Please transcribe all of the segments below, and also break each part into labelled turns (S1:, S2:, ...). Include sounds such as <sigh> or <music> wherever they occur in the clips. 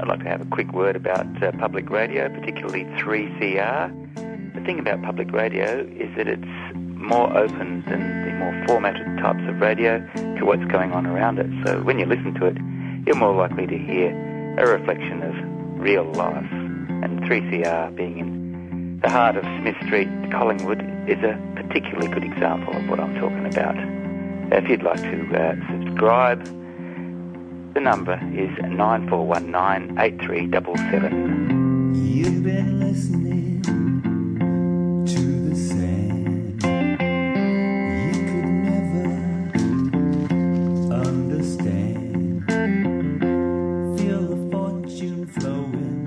S1: I'd like to have a quick word about uh, public radio, particularly 3CR. The thing about public radio is that it's more open than the more formatted types of radio to what's going on around it. So when you listen to it, you're more likely to hear a reflection of real life. And 3CR being in the heart of Smith Street, Collingwood, is a particularly good example of what I'm talking about. If you'd like to uh, subscribe, the number is 94198377.
S2: You've been listening to the sand. You could never understand. Feel the fortune flowing.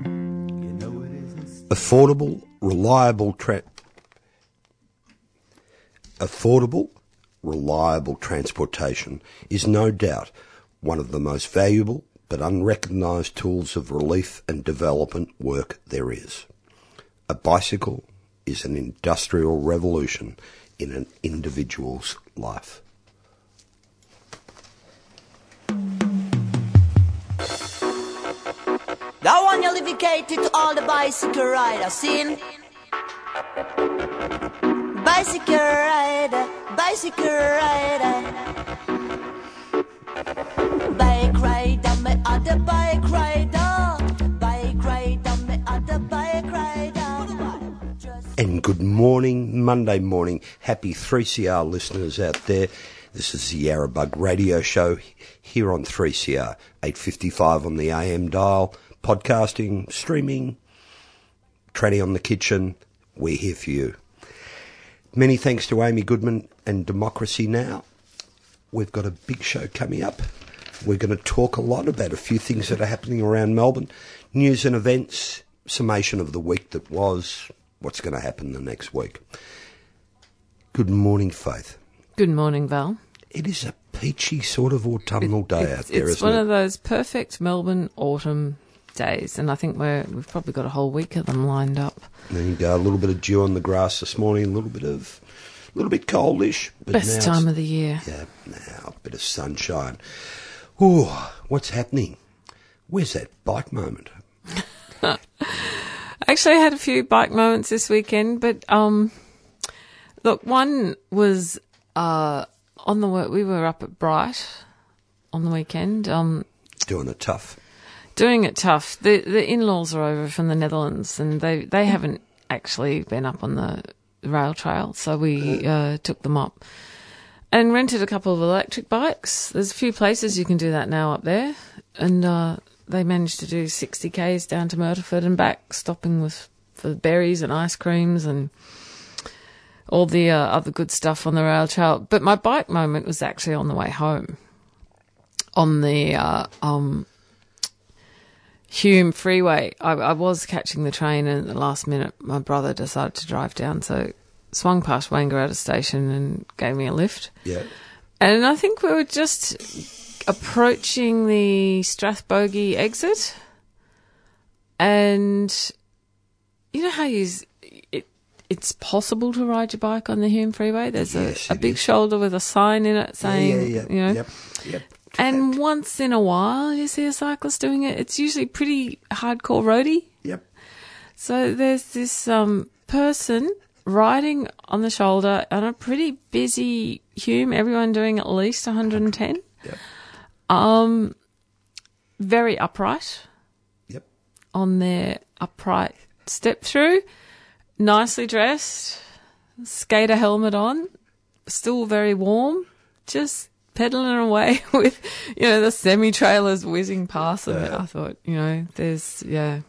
S2: You know it isn't.
S3: affordable, reliable tra- affordable, reliable transportation is no doubt one of the most valuable but unrecognised tools of relief and development work there is. A bicycle is an industrial revolution in an individual's life.
S4: That one you dedicated to all the bicycle riders, seen? Bicycle rider, bicycle rider.
S3: And good morning, Monday morning. Happy 3CR listeners out there. This is the Yarrabug radio show here on 3CR, 855 on the AM dial, podcasting, streaming, tranny on the kitchen. We're here for you. Many thanks to Amy Goodman and Democracy Now! We've got a big show coming up. We're going to talk a lot about a few things that are happening around Melbourne, news and events, summation of the week that was, what's going to happen the next week. Good morning, Faith.
S5: Good morning, Val.
S3: It is a peachy sort of autumnal day out
S5: it's
S3: there,
S5: it's
S3: isn't it?
S5: It's one of those perfect Melbourne autumn days, and I think we're we've probably got a whole week of them lined up.
S3: There you go. A little bit of dew on the grass this morning, a little bit of, a little bit coldish. But
S5: Best time of the year.
S3: Yeah, now a bit of sunshine. Ooh, what's happening? Where's that bike moment? <laughs>
S5: Actually, I had a few bike moments this weekend, but um, look, one was uh on the work. We were up at Bright on the weekend. Um,
S3: Doing it tough.
S5: doing it tough. The the in laws are over from the Netherlands, and they they haven't actually been up on the rail trail, so we uh, took them up and rented a couple of electric bikes. There's a few places you can do that now up there, and uh, they managed to do 60 k's down to Myrtleford and back, stopping with for berries and ice creams and all the uh, other good stuff on the rail trail. But my bike moment was actually on the way home, on the uh, um, Hume Freeway. I, I was catching the train, and at the last minute, my brother decided to drive down, so swung past Wangaratta station and gave me a lift.
S3: Yeah.
S5: And I think we were just approaching the Strathbogie exit, and you know how you it it's possible to ride your bike on the Hume Freeway. There's
S3: Yes,
S5: a, a big
S3: is.
S5: shoulder with a sign in it saying,
S3: yeah, yeah, yeah.
S5: you know,
S3: Yep, yep.
S5: and once in a while you see a cyclist doing it. It's usually pretty hardcore roadie.
S3: Yep.
S5: So there's this um, person riding on the shoulder on a pretty busy Hume, everyone doing at least 110.
S3: Yep.
S5: Um, very upright
S3: Yep.
S5: on their upright step through, nicely dressed, skater helmet on, still very warm, just pedaling away <laughs> with, you know, the semi trailers whizzing past them. I thought, you know, there's, yeah.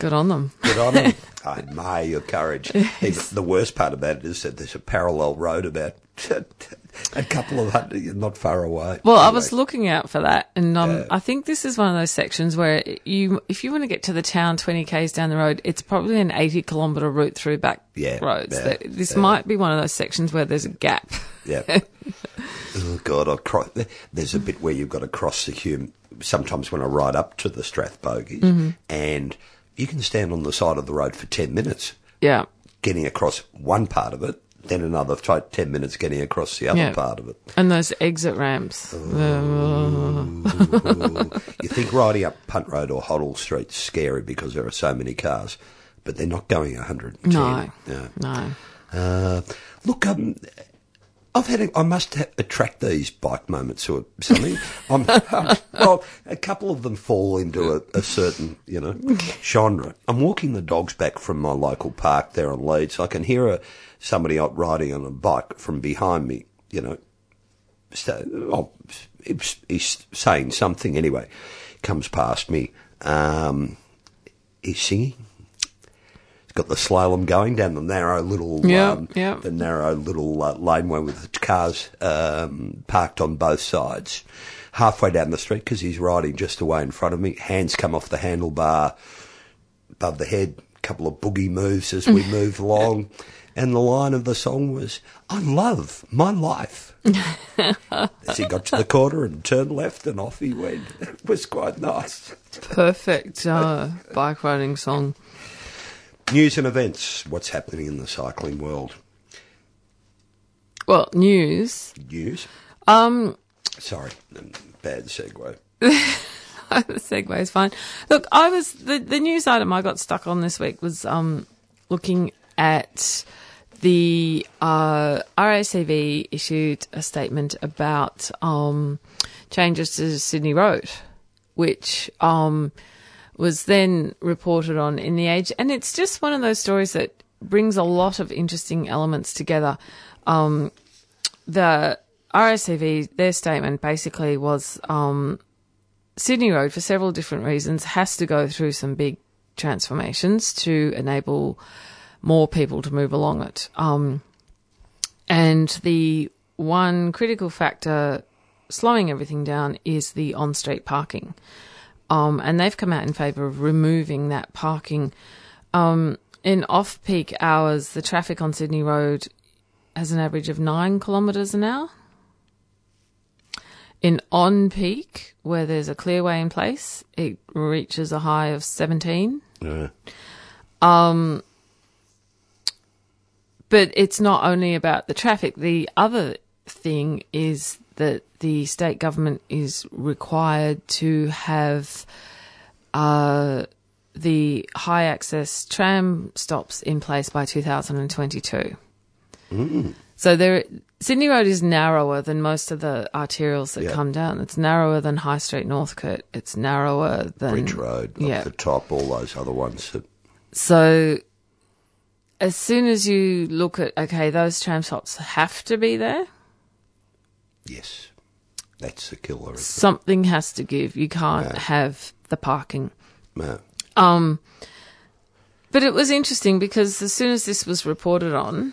S5: Good on them.
S3: Good on them. <laughs> I admire your courage. Even the worst part about it is that there's a parallel road about a couple of hundred, not far away.
S5: Well, I was looking out for that, and um,
S3: Yeah.
S5: I think this is one of those sections where you, if you want to get to the town twenty k's down the road, it's probably an eighty kilometre route through back
S3: Yeah,
S5: roads.
S3: yeah,
S5: That- this might be one of those sections where there's a gap.
S3: Yeah. <laughs> oh God, I cro- there's a bit where you've got to cross the Hume. Sometimes when I ride up to the Strathbogies,
S5: Mm-hmm.
S3: and you can stand on the side of the road for ten minutes
S5: Yeah,
S3: getting across one part of it, then another t- ten minutes getting across the other
S5: Yeah.
S3: part of it.
S5: and those exit ramps.
S3: Ooh. <laughs> you think riding up Punt Road or Hoddle Street's scary because there are so many cars, but they're not going 110.
S5: No.
S3: Yeah.
S5: no.
S3: Uh, look, um, I've had. A, I must attract these bike moments or something. <laughs> I'm, <laughs> well, a couple of them fall into a, a certain, you know, genre. I'm walking the dogs back from my local park there on Leeds. I can hear a, somebody out riding on a bike from behind me. You know, so, oh, he's saying something anyway. Comes past me. Um, he's singing. Got the slalom going down the narrow little,
S5: Yeah,
S3: um,
S5: yeah.
S3: the narrow little uh, laneway with the cars um, parked on both sides. Halfway down the street, because he's riding just away in front of me, hands come off the handlebar above the head, couple of boogie moves as we <laughs> move along. And the line of the song was, I love my life. <laughs> as he got to the corner and turned left and off he went. <laughs> It was quite nice.
S5: Perfect uh, bike riding song.
S3: News and events. What's happening in the cycling world?
S5: Well, news.
S3: News.
S5: Um,
S3: Sorry, bad segue. <laughs>
S5: the segue is fine. Look, I was the the news item I got stuck on this week was um looking at the uh, RACV issued a statement about um changes to Sydney Road, which um was then reported on in the Age, and it's just one of those stories that brings a lot of interesting elements together. Um, the RACV, their statement basically was um, Sydney Road, for several different reasons, has to go through some big transformations to enable more people to move along it. Um, and the one critical factor slowing everything down is the on street parking. Um, and they've come out in favour of removing that parking. Um, in off peak hours, the traffic on Sydney Road has an average of nine kilometres an hour. In on peak, where there's a clearway in place, it reaches a high of 17.
S3: Yeah.
S5: Um, But it's not only about the traffic. The other thing is that the state government is required to have uh, the high access tram stops in place by 2022. So there, Sydney Road is narrower than most of the arterials that
S3: Yeah.
S5: come down. It's narrower than High Street Northcote. It's narrower than
S3: Bridge Road,
S5: yeah.
S3: the top, all those other ones. That,
S5: So as soon as you look at okay, those tram stops have to be there.
S3: Yes, that's the killer.
S5: Something has to give. You can't
S3: Yeah.
S5: have the parking.
S3: No.
S5: Um, but it was interesting because as soon as this was reported on,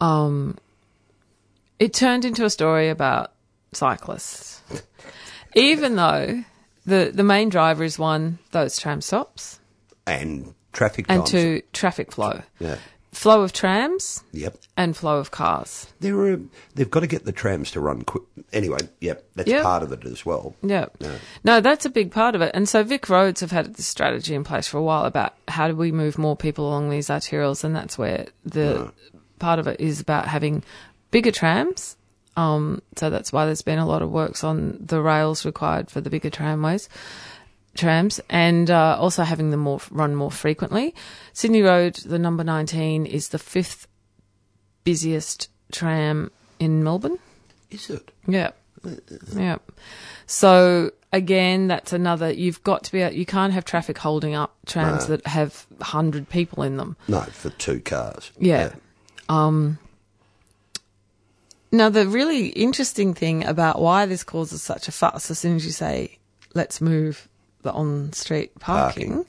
S5: um, it turned into a story about cyclists. <laughs> Even though the the main driver is one those tram stops
S3: And traffic
S5: and
S3: to
S5: two traffic flow,
S3: Yeah.
S5: Flow of trams
S3: Yep.
S5: and flow of cars.
S3: There are, they've got to get the trams to run quick. Anyway, yep, that's
S5: Yep.
S3: part of it as well.
S5: Yeah.
S3: Yeah.
S5: No, that's a big part of it. And so Vic Roads have had this strategy in place for a while about how do we move more people along these arterials, and that's where the part of it is about having bigger trams. Um, so that's why there's been a lot of works on the rails required for the bigger tramways, trams, and uh, also having them more run more frequently. Sydney Road, the number 19, is the fifth busiest tram in Melbourne.
S3: Is it?
S5: Yeah. Yeah. So again, that's another. You've got to be. You can't have traffic holding up trams
S3: No.
S5: that have hundred people in them.
S3: No, for two cars.
S5: Yeah. Um. Now, the really interesting thing about why this causes such a fuss, as soon as you say, "Let's move the on-street parking,
S3: Parking.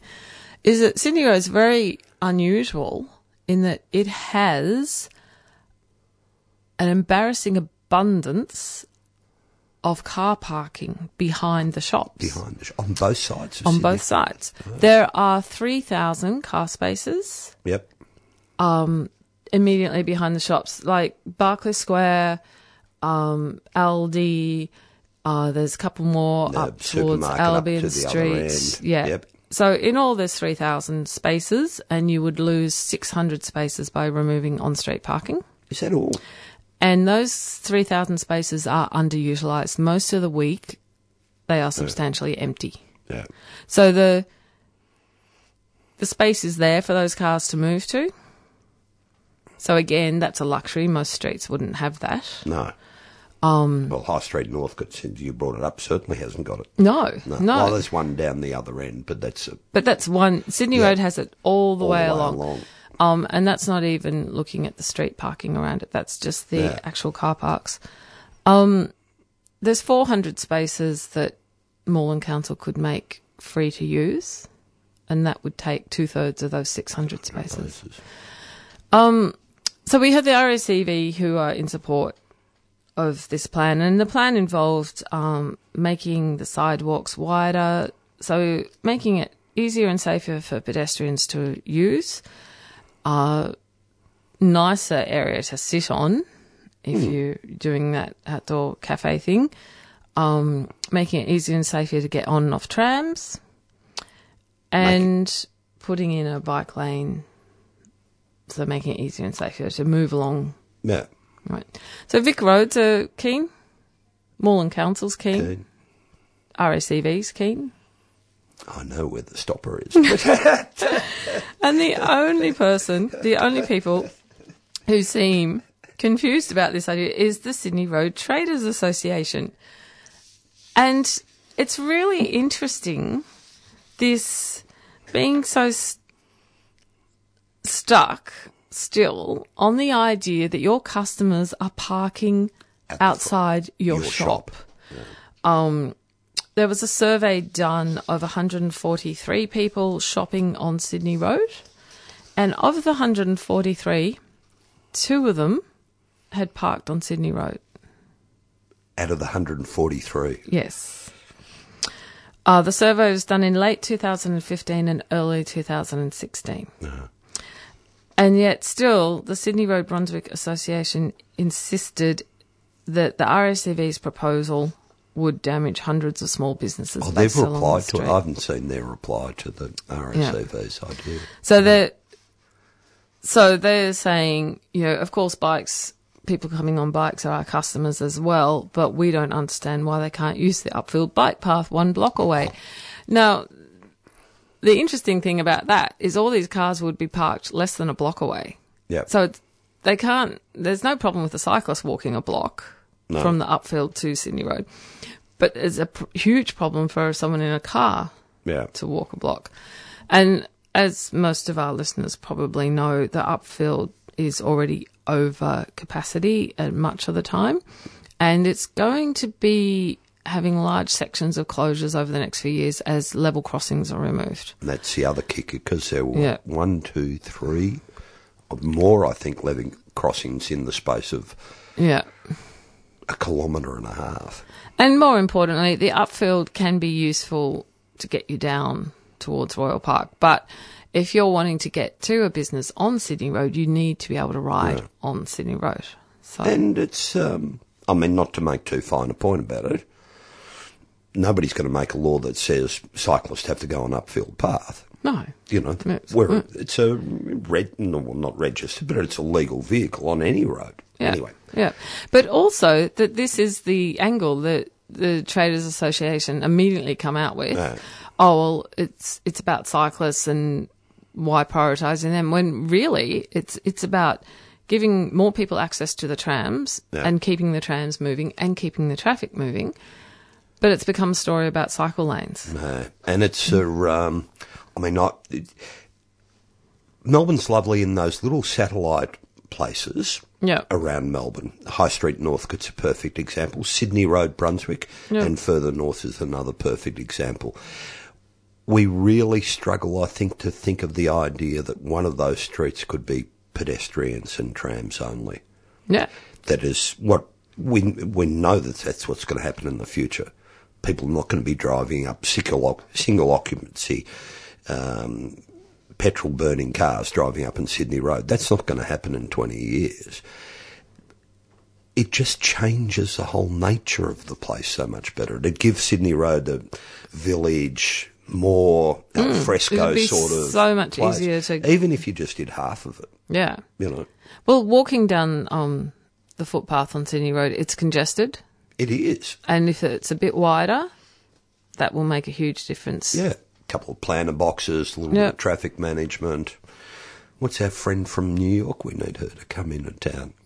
S5: is that Sydney Road is very unusual in that it has an embarrassing abundance of car parking behind the shops.
S3: behind the sh- on both sides. Of
S5: on
S3: Sydney.
S5: both sides. There are 3,000 car spaces
S3: Yep.
S5: immediately behind the shops, like Barkly Square, um, Aldi. Uh, there's a couple more
S3: The
S5: up towards
S3: supermarket up
S5: Albion
S3: to
S5: Street. Yeah.
S3: Yep.
S5: So in all, there's 3,000 spaces, and you would lose 600 spaces by removing on-street parking.
S3: Is that all?
S5: And those 3,000 spaces are underutilized. Most of the week, they are substantially empty.
S3: Yeah.
S5: So the the space is there for those cars to move to. So again, that's a luxury. Most streets wouldn't have that.
S3: No.
S5: Um,
S3: Well, High Street Northcote, since you brought it up, certainly hasn't got it.
S5: no,
S3: No.
S5: no.
S3: Well, there's one down the other end, but that's a,
S5: but that's one. Sydney
S3: Yeah.
S5: Road has it all the
S3: all
S5: way
S3: the way
S5: along.
S3: along.
S5: Um, and that's not even looking at the street parking around it. That's just the
S3: Yeah.
S5: actual car parks. Um, there's 400 spaces that Moreland Council could make free to use, and that would take two thirds of those 600 spaces.
S3: places.
S5: So we had the RACV who are in support of this plan, and the plan involved um, making the sidewalks wider, so making it easier and safer for pedestrians to use, uh, nicer area to sit on if you're doing that outdoor cafe thing, um, making it easier and safer to get on and off trams, and putting in a bike lane so making it easier and safer to move along.
S3: Yeah.
S5: Right. So Vic Roads are keen. Moreland Council's keen.
S3: Okay.
S5: RACV's keen.
S3: I know where the stopper is. <laughs> <laughs>
S5: And the only person, the only people who seem confused about this idea is the Sydney Road Traders Association. And it's really interesting, this being so s- stuck still on the idea that your customers are parking
S3: At
S5: outside your,
S3: your
S5: shop.
S3: shop.
S5: There was a survey done of 143 people shopping on Sydney Road, and of the 143, two of them had parked on Sydney Road.
S3: Out of the 143.
S5: Yes. Uh, the survey was done in late 2015 and early 2016. And yet, still, the Sydney Road Brunswick Association insisted that the RACV's proposal would damage hundreds of small businesses.
S3: Oh, they've
S5: along the
S3: replied to it. I haven't seen their reply to the RACV's idea.
S5: So they're so they're saying, you know, of course, bikes, people coming on bikes are our customers as well, but we don't understand why they can't use the upfield bike path one block away. Now, the interesting thing about that is all these cars would be parked less than a block away.
S3: Yeah.
S5: So they can't. There's no problem with the cyclist walking a block
S3: No.
S5: from the upfield to Sydney Road, but it's a pr- huge problem for someone in a car
S3: yeah.
S5: to walk a block. And as most of our listeners probably know, the upfield is already over capacity at much of the time. And it's going to be having large sections of closures over the next few years as level crossings are removed.
S3: And that's the other kicker because there were
S5: Yeah.
S3: one, two, three, more, I think, level crossings in the space of
S5: Yeah.
S3: a kilometre and a half.
S5: And more importantly, the upfield can be useful to get you down towards Royal Park. But if you're wanting to get to a business on Sydney Road, you need to be able to ride on Sydney Road. So
S3: And it's, um, I mean, not to make too fine a point about it, nobody's going to make a law that says cyclists have to go on upfield path.
S5: no.
S3: You know, where it's a red, no, well, not registered, but it's a legal vehicle on any road.
S5: Yeah.
S3: Anyway,
S5: Yeah. But also that this is the angle that the Traders Association immediately come out with. Oh well it's it's about cyclists and why prioritising them when really it's it's about giving more people access to the trams and keeping the trams moving and keeping the traffic moving. But it's become a story about cycle lanes.
S3: No. And it's a, um, I mean, I, it, Melbourne's lovely in those little satellite places
S5: Yeah.
S3: around Melbourne. High Street North Northcote's a perfect example. Sydney Road, Brunswick,
S5: Yeah.
S3: and further north is another perfect example. we really struggle, I think, to think of the idea that one of those streets could be pedestrians and trams only.
S5: Yeah.
S3: That is what we we know that that's what's going to happen in the future. People are not going to be driving up single single occupancy, um, petrol burning cars driving up in Sydney Road. That's not going to happen in twenty years. It just changes the whole nature of the place so much better. It gives Sydney Road a village more fresco
S5: Mm, be
S3: sort of
S5: so much
S3: place.
S5: easier to-
S3: even if you just did half of it.
S5: Yeah.
S3: You know,
S5: Well, walking down um, the footpath on Sydney Road, it's congested.
S3: It is.
S5: And if it's a bit wider, that will make a huge difference.
S3: Yeah, a couple of planter boxes, a little
S5: Yeah.
S3: bit of traffic management. What's our friend from New York? We need her to come into town. <laughs>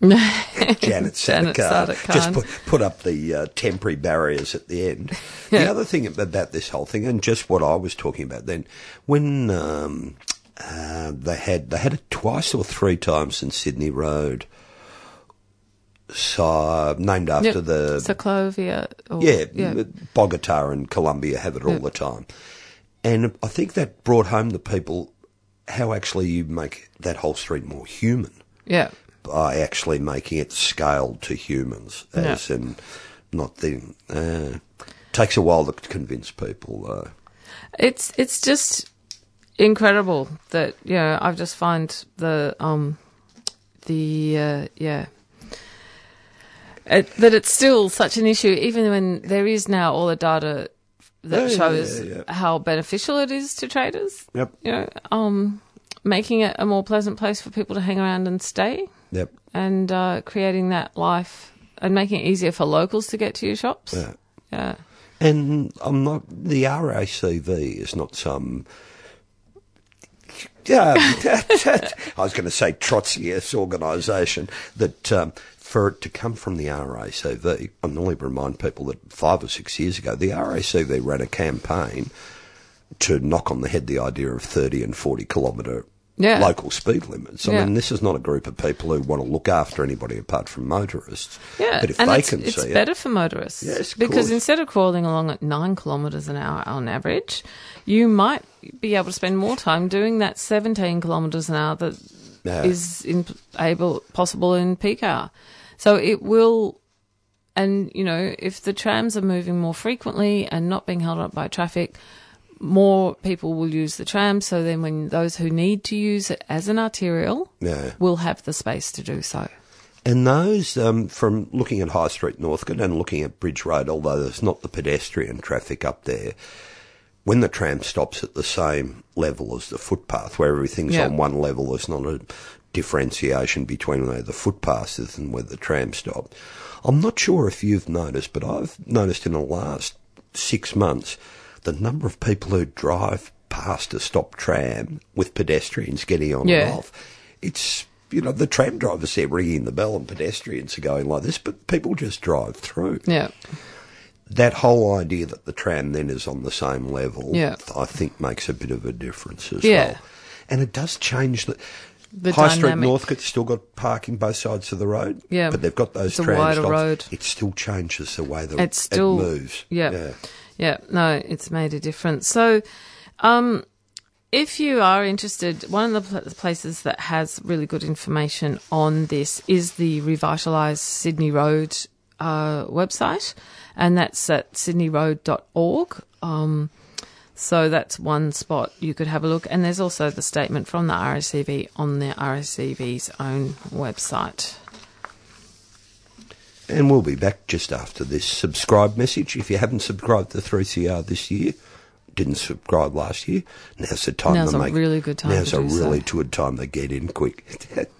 S3: Janet.
S5: Sadik-Khan.
S3: Just put, put up the uh, temporary barriers at the end.
S5: Yeah.
S3: The other thing about this whole thing, and just what I was talking about then, when um, uh, they had they had it twice or three times in Sydney Road, so named after
S5: Yep.
S3: the
S5: Ciclovía. Or,
S3: yeah,
S5: yeah.
S3: Bogota and Colombia have it all
S5: Yeah.
S3: the time. And I think that brought home to people how actually you make that whole street more human
S5: Yeah.
S3: by actually making it scaled to humans,
S5: Yeah.
S3: as in not the. Uh, takes a while to convince people, though.
S5: It's it's just incredible that you know I've just find the um the uh, yeah it, that it's still such an issue even when there is now all the data that
S3: Yeah,
S5: shows
S3: yeah, yeah.
S5: how beneficial it is to traders.
S3: Yep,
S5: You know, um, making it a more pleasant place for people to hang around and stay,
S3: yep,
S5: and uh, creating that life and making it easier for locals to get to your shops.
S3: yeah.
S5: yeah.
S3: And I'm not the RACV is not some. Yeah, <laughs> I was going to say Trotskyist organisation that um, for it to come from the RACV, I normally remind people that five or six years ago, the RACV ran a campaign to knock on the head the idea of 30 and 40 kilometre
S5: Yeah.
S3: local speed limits. I
S5: Yeah.
S3: mean, this is not a group of people who want to look after anybody apart from motorists.
S5: Yeah,
S3: but if
S5: and
S3: they
S5: it's,
S3: can
S5: it's
S3: see
S5: better
S3: it,
S5: for motorists.
S3: Yes,
S5: because
S3: course.
S5: instead of crawling along at nine kilometres an hour on average, you might be able to spend more time doing that seventeen kilometres an hour that is
S3: Yeah.
S5: in, able possible in peak hour. So it will, and you know, if the trams are moving more frequently and not being held up by traffic. More people will use the tram, so then when those who need to use it as an arterial
S3: yeah.
S5: will have the space to do so.
S3: And those, um, from looking at High Street Northcote and looking at Bridge Road, although there's not the pedestrian traffic up there, when the tram stops at the same level as the footpath, where everything's on one level, there's not a differentiation between where the footpath is and where the tram stopped. I'm not sure if you've noticed, but I've noticed in the last six months the number of people who drive past a stop tram with pedestrians getting on
S5: Yeah.
S3: and off. It's you know the tram drivers there ringing the bell and pedestrians are going like this, but people just drive through.
S5: Yeah.
S3: That whole idea that the tram then is on the same level,
S5: Yeah.
S3: I think makes a bit of a difference as
S5: Yeah.
S3: well. And it does change the.
S5: The
S3: High Street
S5: dynamic.
S3: Northcote's still got parking both sides of the road.
S5: Yeah.
S3: But they've got those
S5: It's
S3: tram stops.
S5: road.
S3: It still changes the way that
S5: It's still
S3: it moves.
S5: Yeah,
S3: Yeah.
S5: yeah, No, it's made a difference. So, um, if you are interested, one of the places that has really good information on this is the Revitalised Sydney Road uh, website, and that's at sydneyroad.org. Um, so that's one spot you could have a look. And there's also the statement from the RACV on the RACV's own website.
S3: And we'll be back just after this subscribe message. If you haven't subscribed to 3CR this year, didn't subscribe last year, now's the time
S5: Now's
S3: to
S5: a really good time
S3: Now's
S5: to
S3: a
S5: do so.
S3: really good time to get in quick. <laughs>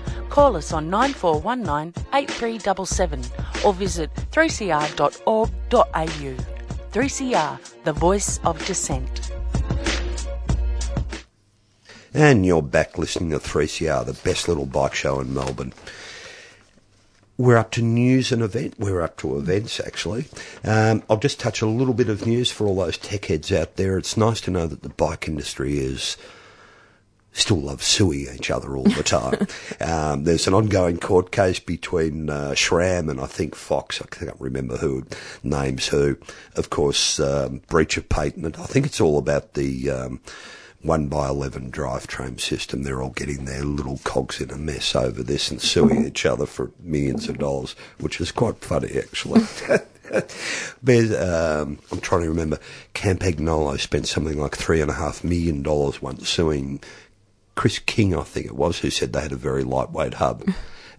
S6: Call us on 9419 8377 or visit 3cr.org.au. 3CR, the voice of dissent.
S3: And you're back listening to 3CR, the best little bike show in Melbourne. We're up to news and event. We're up to events actually. Um, I'll just touch a little bit of news for all those tech heads out there. It's nice to know that the bike industry is still love suing each other all the time. <laughs> um, there's an ongoing court case between uh, SRAM and I think Fox. I can't remember who names who. Of course, um, breach of patent. I think it's all about the. Um, one by eleven drivetrain system. They're all getting their little cogs in a mess over this and suing each other for millions of dollars, which is quite funny actually. <laughs> There's, um, I'm trying to remember. Campagnolo spent something like three and a half million dollars once suing Chris King, I think it was, who said they had a very lightweight hub. <laughs>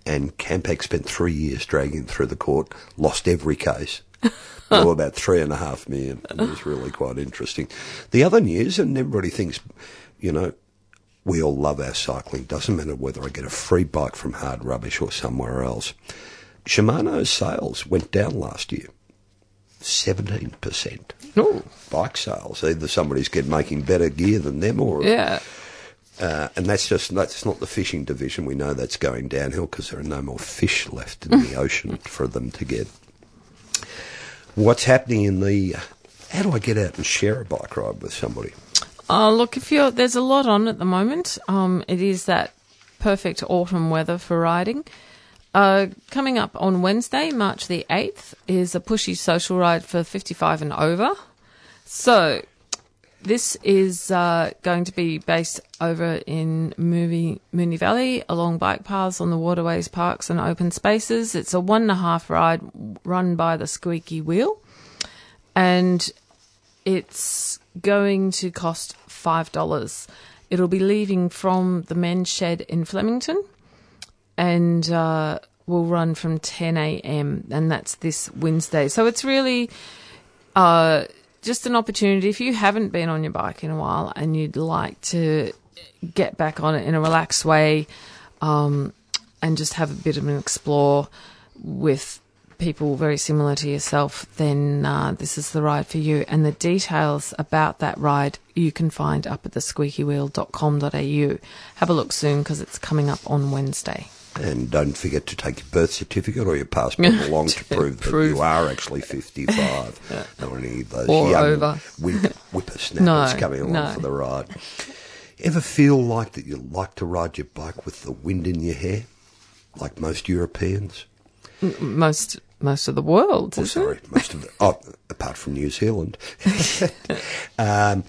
S3: And Campag spent three years dragging through the court, lost every case. <laughs> Blew about three and a half million. It was really quite interesting. The other news, and everybody thinks, you know, we all love our cycling. Doesn't matter whether I get a free bike from Hard Rubbish or somewhere else. Shimano's sales went down last year. 17%.
S5: No.
S3: Bike sales. Either somebody's get making better gear than them or
S5: Yeah.
S3: Uh, and that's just that's not the fishing division. We know that's going downhill because there are no more fish left in the <laughs> ocean for them to get. What's happening in the? How do I get out and share a bike ride with somebody?
S5: Oh, look, if you're there's a lot on at the moment. Um, it is that perfect autumn weather for riding. Uh, coming up on Wednesday, March the 8th, is a pushy social ride for 55 and over. So, this is uh, going to be based over in Moonee, Moonee Valley along bike paths on the waterways, parks, and open spaces. It's a one and a half ride run by the Squeaky Wheel. And it's going to cost $5. It'll be leaving from the men's shed in Flemington and uh, will run from 10 a.m. and that's this Wednesday. So it's really uh, just an opportunity if you haven't been on your bike in a while and you'd like to get back on it in a relaxed way um, and just have a bit of an explore with people very similar to yourself, then uh, this is the ride for you. And the details about that ride you can find up at thesqueakywheel.com.au. Have a look soon because it's coming up on Wednesday.
S3: And don't forget to take your birth certificate or your passport <laughs> along to prove that
S5: Prove.
S3: you are actually 55. <laughs> Not any of those
S5: Or
S3: young
S5: over.
S3: whip, <laughs> whippersnappers
S5: No,
S3: coming along
S5: no.
S3: for the ride. Ever feel like that you like to ride your bike with the wind in your hair? Like most Europeans?
S5: M- Most most of the world,
S3: Oh, sorry,
S5: it?
S3: most of the, oh, apart from New Zealand. um,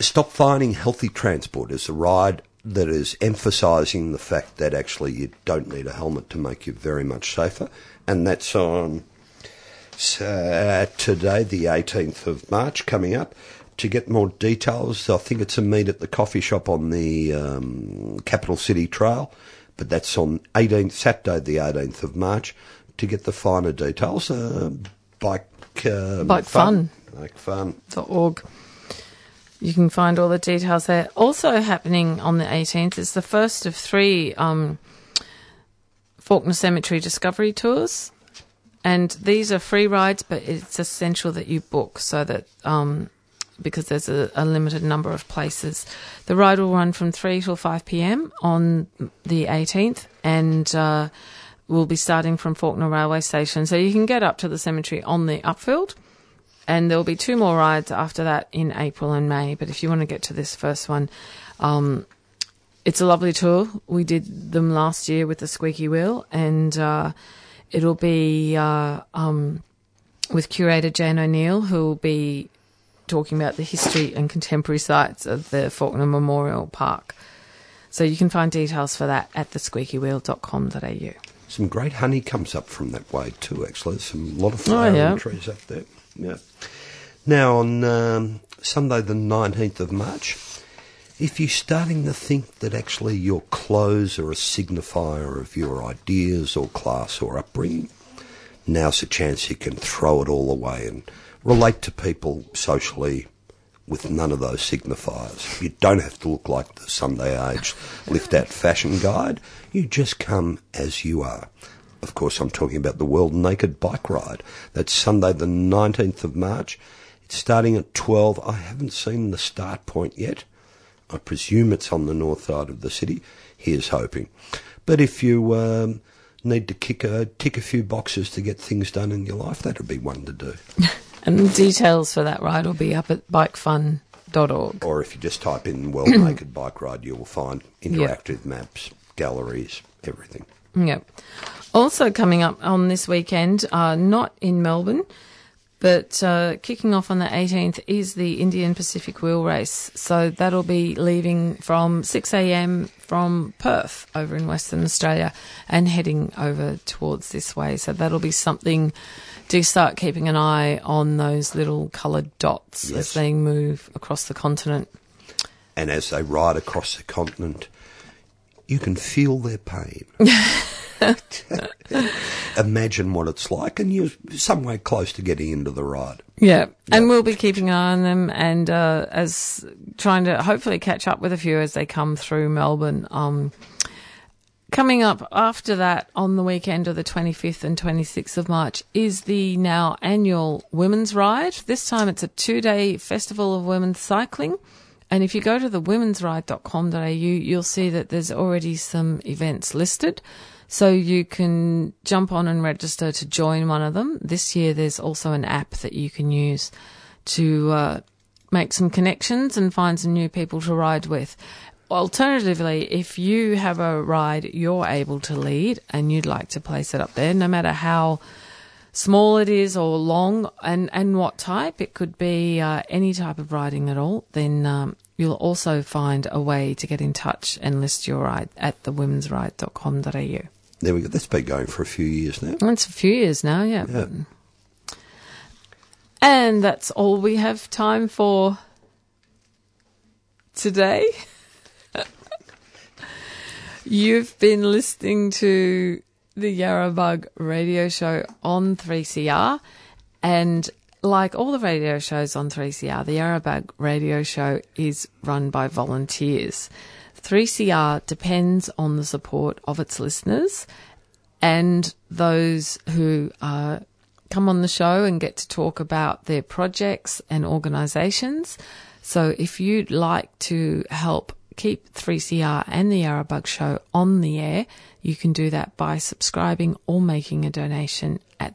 S3: Stop Fining Healthy Transport as a ride that is emphasising the fact that actually you don't need a helmet to make you very much safer, and that's on today, the 18th of March, coming up. To get more details, I think it's a meet at the coffee shop on the um, Capital City Trail, but that's on 18th, Saturday, the 18th of March. To get the finer details, uh, bike, um,
S5: Bike fun.
S3: Bike fun.
S5: org. You can find all the details there. Also happening on the 18th is the first of three um, Fawkner Cemetery Discovery Tours. And these are free rides, but it's essential that you book so that, um, because there's a, a limited number of places. The ride will run from 3 till 5 pm on the 18th and uh, will be starting from Fawkner Railway Station. So you can get up to the cemetery on the upfield and there'll be two more rides after that in April and May. But if you want to get to this first one, um, it's a lovely tour. We did them last year with the Squeaky Wheel, and uh, it'll be uh, um, with curator Jane O'Neill, who will be talking about the history and contemporary sites of the Fawkner Memorial Park. So you can find details for that at thesqueakywheel.com.au.
S3: Some great honey comes up from that way too. Actually, there's some lot of
S5: Oh,
S3: flowering
S5: yeah.
S3: trees up there. Yeah. Now on um, Sunday the nineteenth of March, if you're starting to think that actually your clothes are a signifier of your ideas or class or upbringing, now's a chance you can throw it all away and relate to people socially with none of those signifiers. You don't have to look like the Sunday Age lift out fashion guide. You just come as you are. Of course, I'm talking about the World Naked Bike Ride. That's Sunday, the 19th of March. It's starting at 12. I haven't seen the start point yet. I presume it's on the north side of the city. Here's hoping. But if you um, need to kick a, tick a few boxes to get things done in your life, that'd be one to do. <laughs>
S5: And the details for that ride will be up at bikefun.org.
S3: Or if you just type in World <clears throat> Naked Bike Ride, you will find interactive maps, galleries, everything.
S5: Yep. Also coming up on this weekend, uh, not in Melbourne, but uh, kicking off on the 18th is the Indian Pacific Wheel Race. So that'll be leaving from 6 a.m. from Perth over in Western Australia and heading over towards this way. So that'll be something. Do start keeping an eye on those little coloured dots
S3: Yes.
S5: as they move across the continent.
S3: And as they ride across the continent, you can feel their pain. <laughs> Imagine what it's like, and you're some way close to getting into the ride.
S5: Yeah, and we'll be keeping an eye on them and uh, as trying to hopefully catch up with a few as they come through Melbourne. Um, coming up after that on the weekend of the 25th and 26th of March is the now annual Women's Ride. This time it's a two day festival of women's cycling. And if you go to the womensride.com.au, you'll see that there's already some events listed. So you can jump on and register to join one of them. This year there's also an app that you can use to uh, make some connections and find some new people to ride with. Alternatively, if you have a ride you're able to lead and you'd like to place it up there, no matter how small it is or long and, and what type, it could be uh, any type of riding at all, then um, you'll also find a way to get in touch and list your ride at thewomensride.com.au.
S3: There we go. That's been going for a few years now.
S5: It's a few years now, yeah.
S3: Yeah.
S5: And that's all we have time for today. <laughs> You've been listening to the Yarrabug radio show on 3CR. And like all the radio shows on 3CR, the Yarrabug radio show is run by volunteers. 3CR depends on the support of its listeners and those who uh, come on the show and get to talk about their projects and organisations. So if you'd like to help keep 3CR and the Yarrabug Show on the air, you can do that by subscribing or making a donation at